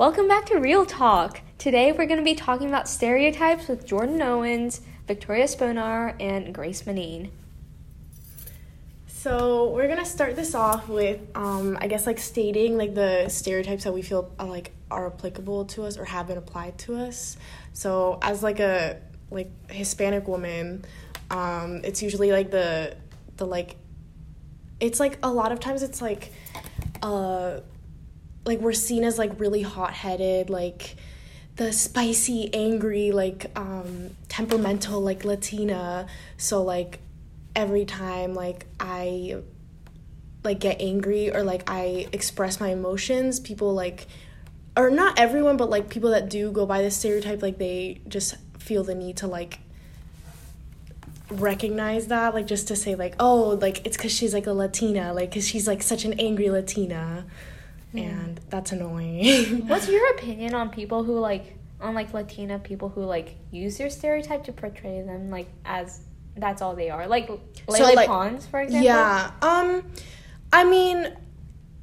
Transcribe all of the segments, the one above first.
Welcome back to Real Talk. Today we're going to be talking about stereotypes with Jordan Owens, Victoria Sponar, and Grace Maneein. So we're gonna start this off with, um, I guess, like stating like the stereotypes that we feel are, like are applicable to us or have been applied to us. So as like a like Hispanic woman, um, it's usually like the the like, it's like a lot of times it's like, uh, like we're seen as like really hot headed, like the spicy, angry, like um, temperamental, like Latina. So like every time like I like get angry or like I express my emotions, people like or not everyone, but like people that do go by this stereotype, like they just feel the need to like recognize that, like just to say like, oh, like it's because she's like a Latina, like because she's like such an angry Latina, mm. and that's annoying. What's your opinion on people who like on like Latina people who like use their stereotype to portray them like as that's all they are. Like Lele so, like, Pons, for example. Yeah. Um, I mean,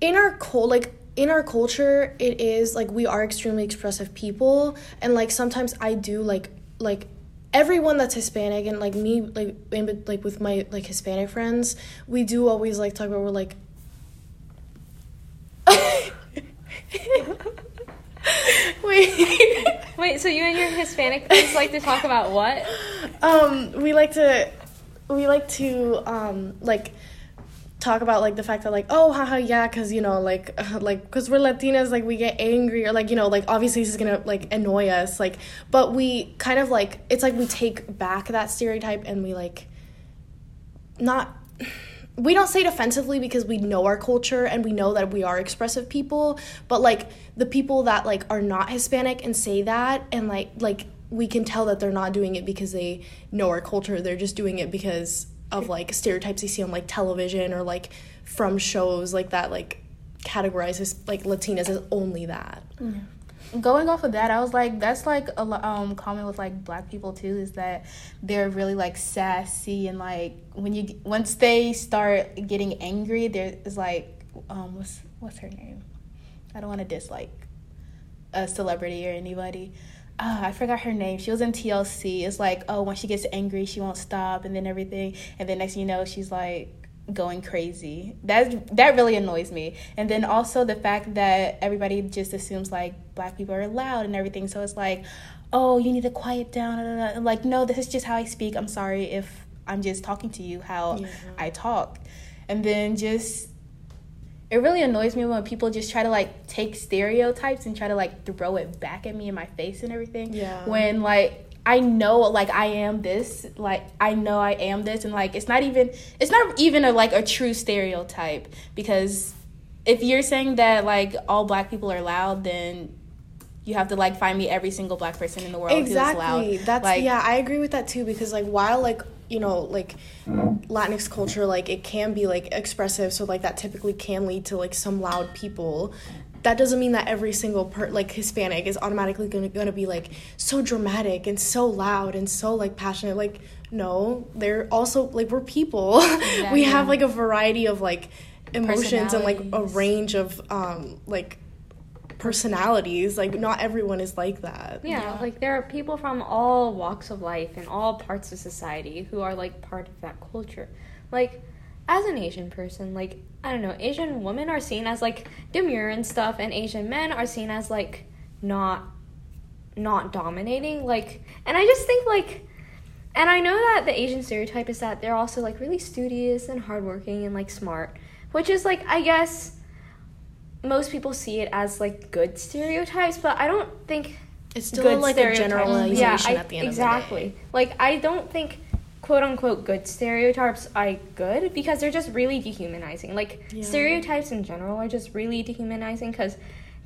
in our cult, like in our culture, it is like we are extremely expressive people, and like sometimes I do like like everyone that's Hispanic and like me like in, like with my like Hispanic friends, we do always like talk about we're like. Wait. Wait, so you and your Hispanic friends like to talk about what? Um, we like to we like to um like talk about like the fact that like oh haha yeah because you know like uh, like because we're latinas like we get angry or like you know like obviously this is gonna like annoy us like but we kind of like it's like we take back that stereotype and we like not we don't say it offensively because we know our culture and we know that we are expressive people but like the people that like are not hispanic and say that and like like we can tell that they're not doing it because they know our culture. They're just doing it because of like stereotypes they see on like television or like from shows like that like categorizes like latinas as only that. Yeah going off of that, I was like, that's like a um common with like black people too, is that they're really like sassy and like when you once they start getting angry, there is like um what's what's her name? I don't want to dislike a celebrity or anybody. Oh, I forgot her name. She was in TLC. It's like, oh, when she gets angry, she won't stop, and then everything, and then next thing you know, she's like going crazy. That that really annoys me. And then also the fact that everybody just assumes like black people are loud and everything. So it's like, oh, you need to quiet down. Like, no, this is just how I speak. I'm sorry if I'm just talking to you how yeah. I talk. And then just it really annoys me when people just try to like take stereotypes and try to like throw it back at me in my face and everything. Yeah. When like I know like I am this, like I know I am this and like it's not even it's not even a like a true stereotype because if you're saying that like all black people are loud then you have to like find me every single black person in the world exactly. who's loud. That's like, yeah, I agree with that too because like while like you know like Latinx culture like it can be like expressive so like that typically can lead to like some loud people that doesn't mean that every single per like Hispanic is automatically gonna gonna be like so dramatic and so loud and so like passionate. Like no, they're also like we're people. Yeah, we yeah. have like a variety of like emotions and like a range of um like personalities. Like not everyone is like that. Yeah, yeah, like there are people from all walks of life and all parts of society who are like part of that culture. Like as an Asian person, like I don't know, Asian women are seen as like demure and stuff, and Asian men are seen as like not not dominating. Like, and I just think like, and I know that the Asian stereotype is that they're also like really studious and hardworking and like smart, which is like I guess most people see it as like good stereotypes, but I don't think it's still good like a generalization yeah, I, at the end exactly. of the day. Like I don't think quote unquote good stereotypes are good because they're just really dehumanizing. Like yeah. stereotypes in general are just really dehumanizing because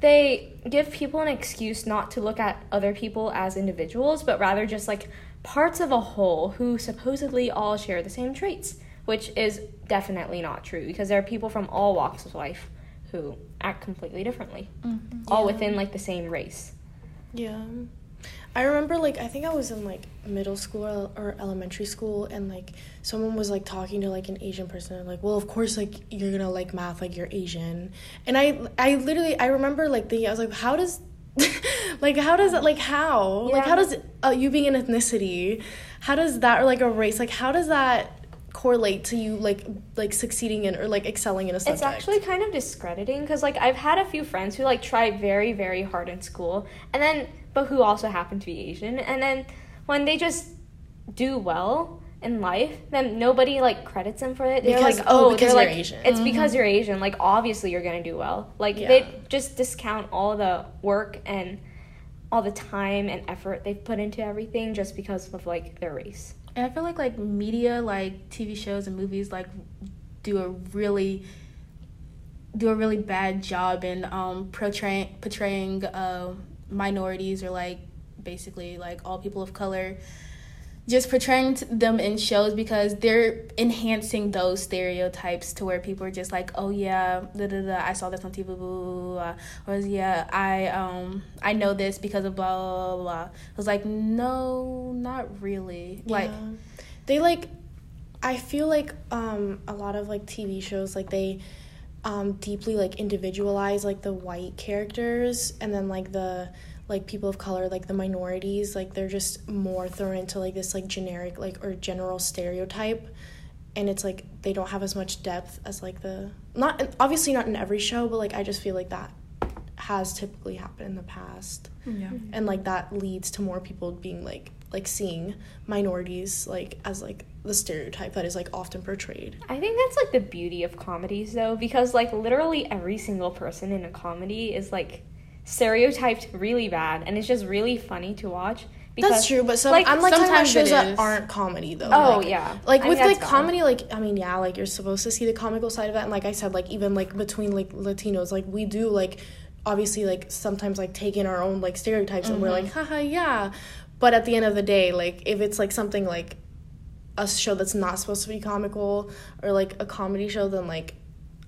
they give people an excuse not to look at other people as individuals, but rather just like parts of a whole who supposedly all share the same traits, which is definitely not true because there are people from all walks of life who act completely differently, mm-hmm. all yeah. within like the same race. Yeah. I remember like I think I was in like middle school or elementary school and like someone was like talking to like an Asian person and like well of course like you're gonna like math like you're Asian. And I I literally I remember like thinking I was like how does like how does it like how? Like how does uh, you being an ethnicity how does that or like a race like how does that correlate to you like like succeeding in or like excelling in a subject It's actually kind of discrediting because like I've had a few friends who like try very very hard in school and then but who also happen to be Asian and then when they just do well in life then nobody like credits them for it. They're Because- like oh, oh, because they're you're like Asian. it's because mm-hmm. you're Asian like obviously you're gonna do well. Like Yeah. they just discount all the work and all the time and effort they've put into everything just because of like their race. And I feel like like media, like TV shows and movies, like do a really do a really bad job in um portraying portraying uh, minorities or like basically like all people of color just portraying them in shows because they're enhancing those stereotypes to where people are just like, oh yeah, da, da, da, I saw this on TV, blah, blah, blah, or yeah, I um I know this because of blah blah blah. blah. I was like, no, not really. Like, they like i feel like um a lot of like tv shows like they um deeply like individualize like the white characters and then like the like people of color like the minorities like they're just more thrown into like this like generic like or general stereotype. And it's like they don't have as much depth as like the not obviously not in every show but like i just feel like that has typically happened in the past. Yeah. and like that leads to more people being like like seeing minorities like as like the stereotype that is like often portrayed. I think that's like the beauty of comedies though, because like literally every single person in a comedy is like stereotyped really bad and it's just really funny to watch. Because, that's true but some like, i'm like talking about sometimes shows that is. aren't comedy though Oh like, yeah. like I with mean, like that's valid. comedy like i mean yeah like you're supposed to see the comical side of it and like i said like even like between like latinos like we do like obviously like sometimes like take in our own like stereotypes and we're Mm-hmm. like haha yeah but at the end of the day like if it's like something like a show that's not supposed to be comical or like a comedy show then like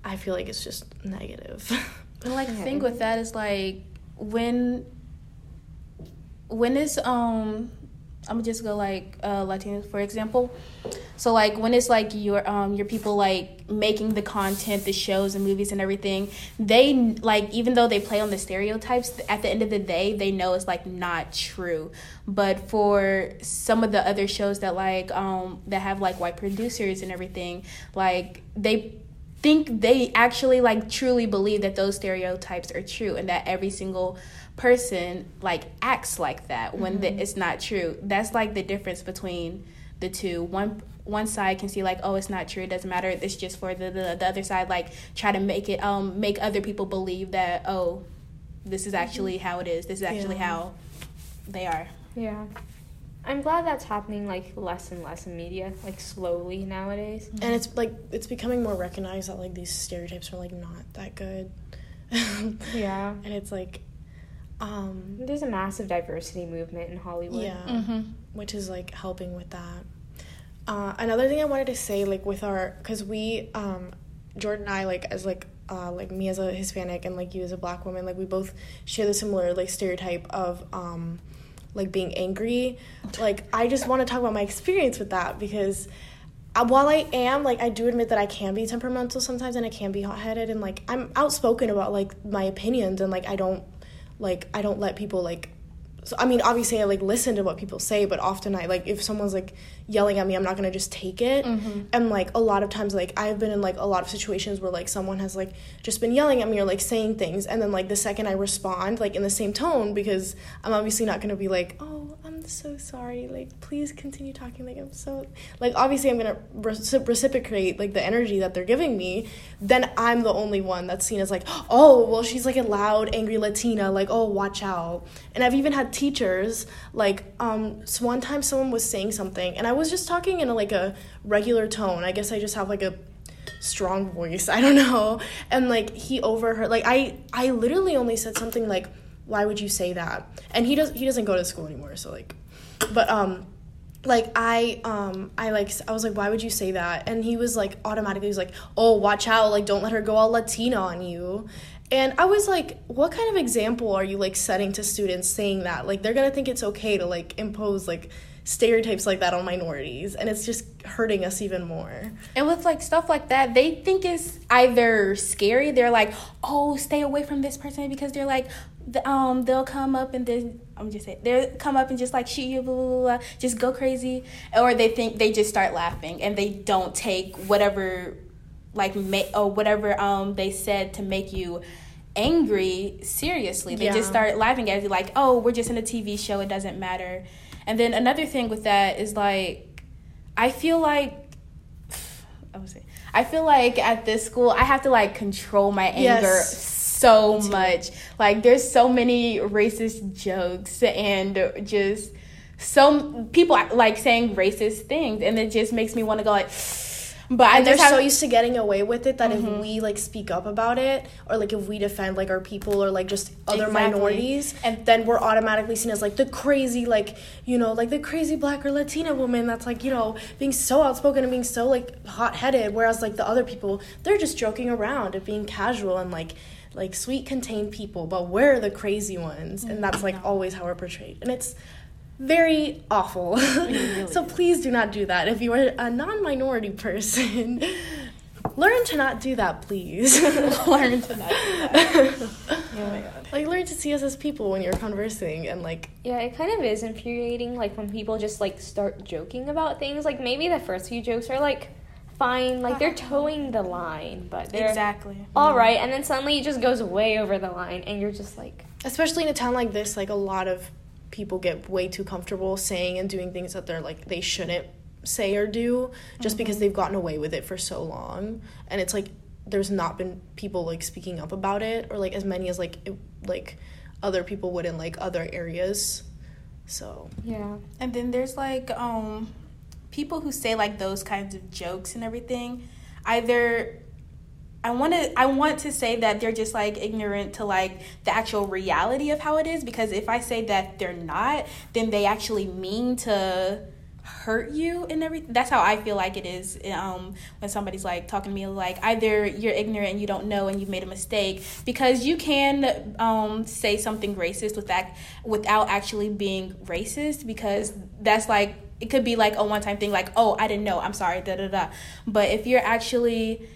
i feel like it's just negative And like the thing with that is like when when it's um I'm gonna just go like uh Latinos for example. So like when it's like your um your people like making the content, the shows and movies and everything, they like even though they play on the stereotypes, at the end of the day they know it's like not true. But for some of the other shows that like um that have like white producers and everything, like they think they actually like truly believe that those stereotypes are true and that every single person like acts like that when the, it's not true. That's like the difference between the two. One one side can see like oh it's not true it doesn't matter it's just for the the, the other side like try to make it um make other people believe that oh this is actually how it is this is actually Yeah. how they are. Yeah. I'm glad that's happening like less and less in media, like slowly nowadays. and it's like it's becoming more recognized that like these stereotypes are like not that good Yeah. and it's like um There's a massive diversity movement in Hollywood. yeah mm-hmm. which is like helping with that uh, another thing i wanted to say like with our because we um jordan and i like as like uh, like me as a hispanic and like you as a black woman like we both share the similar like stereotype of um like being angry like i just want to talk about my experience with that because uh, while I am like I do admit that I can be temperamental sometimes and I can be hot headed and like I'm outspoken about like my opinions and like I don't like I don't let people like so I mean obviously I like listen to what people say but often I like if someone's like yelling at me I'm not gonna just take it. Mm-hmm. And like a lot of times like I've been in like a lot of situations where like someone has like just been yelling at me or like saying things. And then like the second I respond like in the same tone because I'm obviously not gonna be like oh I'm so sorry. Like please continue talking. Like I'm so like obviously I'm gonna recip- reciprocate like the energy that they're giving me. Then I'm the only one that's seen as like oh well she's like a loud angry Latina. Like oh watch out. And I've even had teachers like um so one time someone was saying something and I was just talking in a, like a regular tone. I guess I just have like a strong voice. I don't know. And like he overheard like i i literally only said something like why would you say that? And he does he doesn't go to school anymore so like but um like i um i like i was like why would you say that? And he was like automatically he was like oh watch out. Like don't let her go all latina on you and i was like what kind of example are you like setting to students saying that like they're gonna think it's okay to like impose like stereotypes like that on minorities and it's just hurting us even more And with like stuff like that, they think it's either scary. They're like, "Oh, stay away from this person," because they're like, the, um they'll come up and then I'm just saying they'll come up and just like shoot you blah, blah, blah, blah, just go crazy or they think they just start laughing and they don't take whatever like ma- or whatever um they said to make you angry seriously they Yeah. just start laughing at you like oh we're just in a tv show it doesn't matter and then another thing with that is like i feel like i would say i feel like at this school i have to like control my anger Yes. so much like there's so many racist jokes and just some people like saying racist things and it just makes me want to go like but i and they're so used to getting away with it that Mhm. if we like speak up about it or like if we defend like our people or like just other Exactly. minorities And- then we're automatically seen as like the crazy like you know like the crazy black or latina woman that's like you know being so outspoken and being so like hot-headed whereas like the other people they're just joking around and being casual and like like sweet contained people but we're the crazy ones and that's like No. always how we're portrayed and it's very awful. really so please do not do that. If you are a non-minority person, learn to not do that, please. learn to not do that. oh my god Like learn to see us as people when you're conversing and like Yeah, it kind of is infuriating, like when people just like start joking about things. Like maybe the first few jokes are like fine, like they're toeing the line, but they're exactly all mm-hmm. right, and then suddenly it just goes way over the line, and you're just like, especially in a town like this, like a lot of people get way too comfortable saying and doing things that they're like they shouldn't say or do just because they've gotten away with it for so long. And it's like there's not been people like speaking up about it or like as many as like it, like other people would in like other areas. So yeah, And then there's like um people who say like those kinds of jokes and everything. Either I want to I want to say that they're just like ignorant to like the actual reality of how it is because if I say that they're not, then they actually mean to hurt you and everything. That's how I feel like it is um when somebody's like talking to me like either you're ignorant and you don't know and you've made a mistake because you can um say something racist with that without actually being racist because that's like it could be like a one time thing like oh I didn't know I'm sorry da da da but if you're actually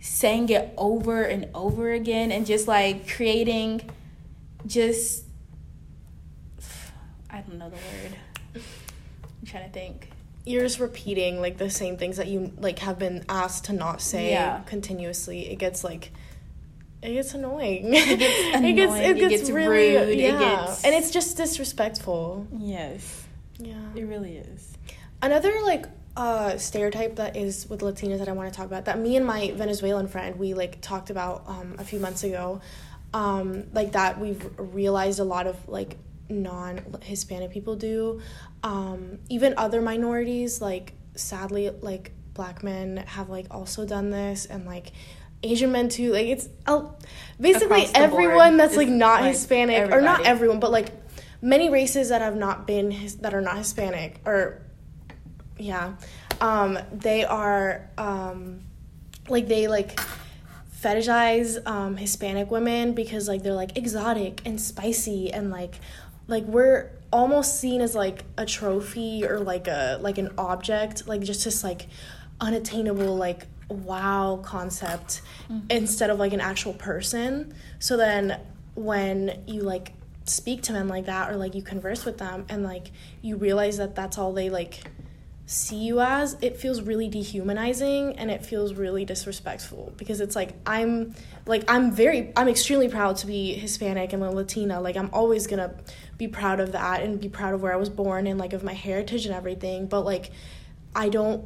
saying it over and over again and just like creating just I don't know the word. I'm trying to think. you're just repeating like the same things that you like have been asked to not say Yeah. continuously it gets like it gets annoying It gets annoying, it gets really rude, it yeah gets- and it's just disrespectful Yes, yeah it really is. Another like uh stereotype that is with Latinas that I want to talk about that me and my Venezuelan friend we like talked about um a few months ago. Um like that we've realized a lot of like non Hispanic people do. Um even other minorities like sadly like black men have like also done this and like Asian men too. Like it's uh, basically Across the board. everyone that's like not like, Hispanic or not everyone but like many races that have not been his, that are not Hispanic or yeah. Um they are um like they like fetishize um hispanic women because like they're like exotic and spicy and like like we're almost seen as like a trophy or like a like an object like just this like unattainable like wow concept instead of like an actual person. So then when you like speak to men like that or like you converse with them and like you realize that that's all they like see you as it feels really dehumanizing and it feels really disrespectful because it's like i'm like i'm very i'm extremely proud to be hispanic and latina. Like i'm always gonna be proud of that and be proud of where i was born and like of my heritage and everything. But like i don't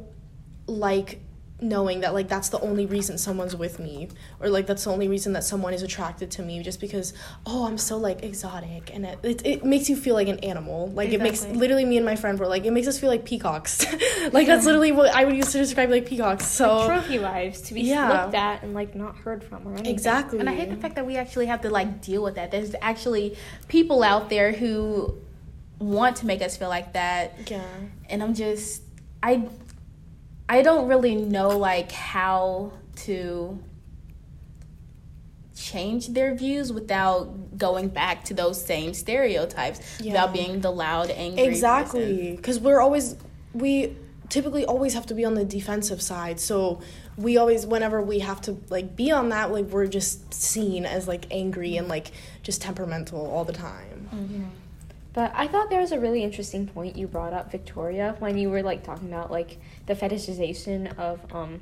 like knowing that like that's the only reason someone's with me or like that's the only reason that someone is attracted to me just because oh i'm so like exotic and it, it, it makes you feel like an animal. Like it makes literally me and my friend were like it makes us feel like peacocks. Like that's literally what i would use to describe like peacocks so trophy wives to be Yeah. looked at and like not heard from or anything. exactly. And I hate the fact that we actually have to like deal with that. There's actually people out there who want to make us feel like that. Yeah. And I'm just I I don't really know like how to change their views without going back to those same stereotypes Yeah. without being the loud angry exactly because we're always we typically always have to be on the defensive side. So we always whenever we have to like be on that like we're just seen as like angry and like just temperamental all the time. Mm-hmm. But I thought there was a really interesting point you brought up, Victoria, when you were like talking about like the fetishization of um,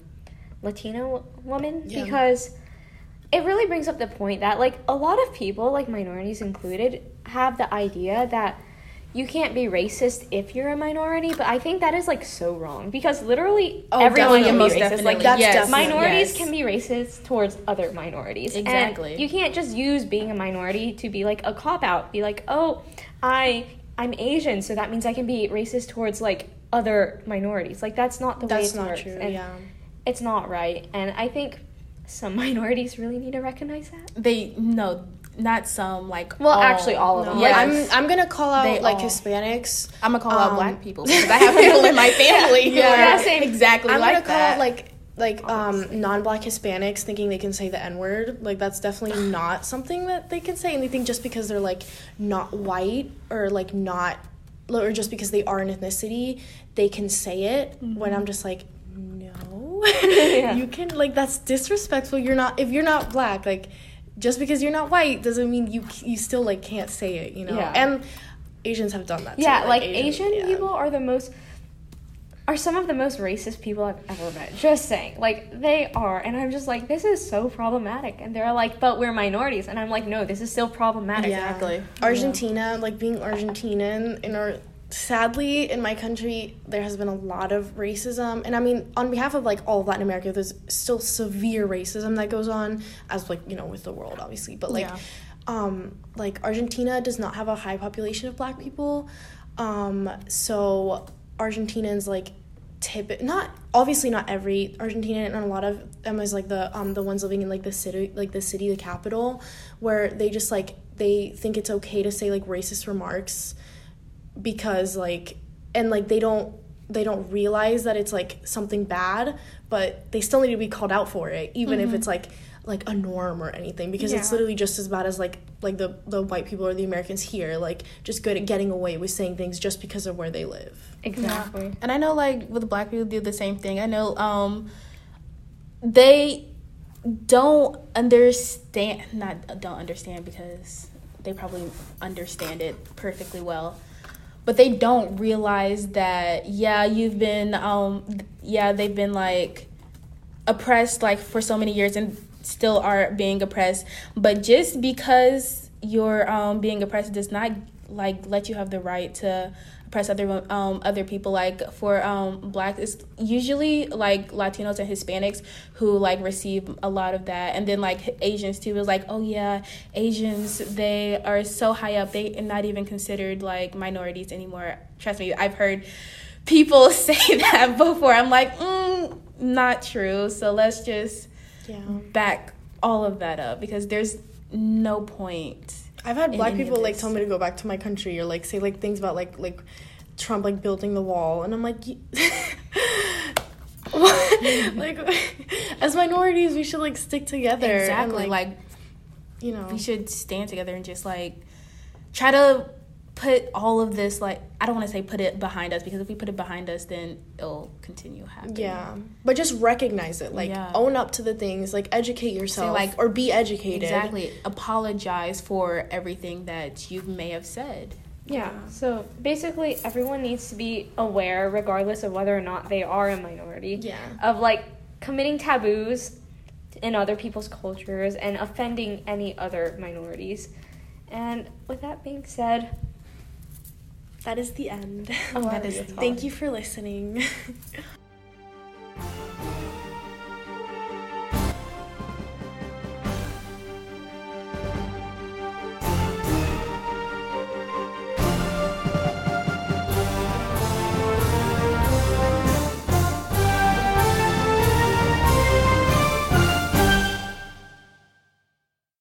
Latino women Yeah. because it really brings up the point that like a lot of people, like minorities included, have the idea that you can't be racist if you're a minority, but I think that is like so wrong because literally Oh, everyone can be Most racist. definitely. Like That's yes. minorities yes. can be racist towards other minorities. And Exactly. you can't just use being a minority to be like a cop out. Be like, oh, I I'm Asian, so that means I can be racist towards like other minorities. Like that's not the way That's not works. true. And yeah. it's not right. And I think some minorities really need to recognize that. They no, not some like. Well, actually, all of No, them. like I'm I'm gonna call out They like all- Hispanics. I'm gonna call out Um, black people because I have people in my family. who Yeah. Yeah, same. Exactly I'm like gonna call that. out like like um non-black Hispanics thinking they can say the N-word. Like that's definitely not something that they can say. And they think just because they're like not white or like not or just because they are an ethnicity, they can say it. When I'm just like, no, Yeah. you can like that's disrespectful. You're not if you're not black like. Just because you're not white doesn't mean you you still like can't say it, you know. Yeah. And Asians have done that. Yeah, too, like Asian yeah. people are the most are some of the most racist people I've ever met. Just saying. Like they are and I'm just like this is so problematic and they're like but we're minorities and I'm like no, this is still problematic. Yeah. Exactly. Argentina, like being Argentinian in our sadly in my country there has been a lot of racism. And I mean on behalf of like all of Latin America there's still severe racism that goes on as like you know with the world obviously. But like Yeah. um like Argentina does not have a high population of black people. Um so Argentinians like tip not obviously not every Argentinian and a lot of them is like the um the ones living in like the city like the city the capital where they just like they think it's okay to say like racist remarks because like and like they don't they don't realize that it's like something bad but they still need to be called out for it even if it's like like a norm or anything because it's literally just as bad as like like the the white people or the Americans here like just good at getting away with saying things just because of where they live. Exactly. And I know like with black people do the same thing. I know um they don't understand not don't understand because they probably understand it perfectly well. But they don't realize that yeah, you've been um yeah, they've been like oppressed like for so many years and still are being oppressed. But just because you're um being oppressed does not like let you have the right to oppress other um other people. Like for um black it's usually like latinos and hispanics who like receive a lot of that. And then like asians too. Is like oh yeah asians they are so high up. They are not even considered like minorities anymore. Trust me i've heard people say that before. I'm like mm, not true. So let's just Yeah. back all of that up because there's no point. I've had black people like tell me to go back to my country or like say like things about like like Trump like building the wall and I'm like what? Hmm. like as minorities we should like stick together and, Exactly. like, like you know we should stand together and just like try to put all of this like I don't want to say put it behind us because if we put it behind us then it'll continue happening. yeah but just recognize it like Yeah. own up to the things like educate yourself like- or be educated Exactly. Apologize for everything that you may have said. Yeah. So basically, everyone needs to be aware, regardless of whether or not they are a minority, yeah of like committing taboos in other people's cultures and offending any other minorities. And with that being said, that is the end. Oh, that is thank you for listening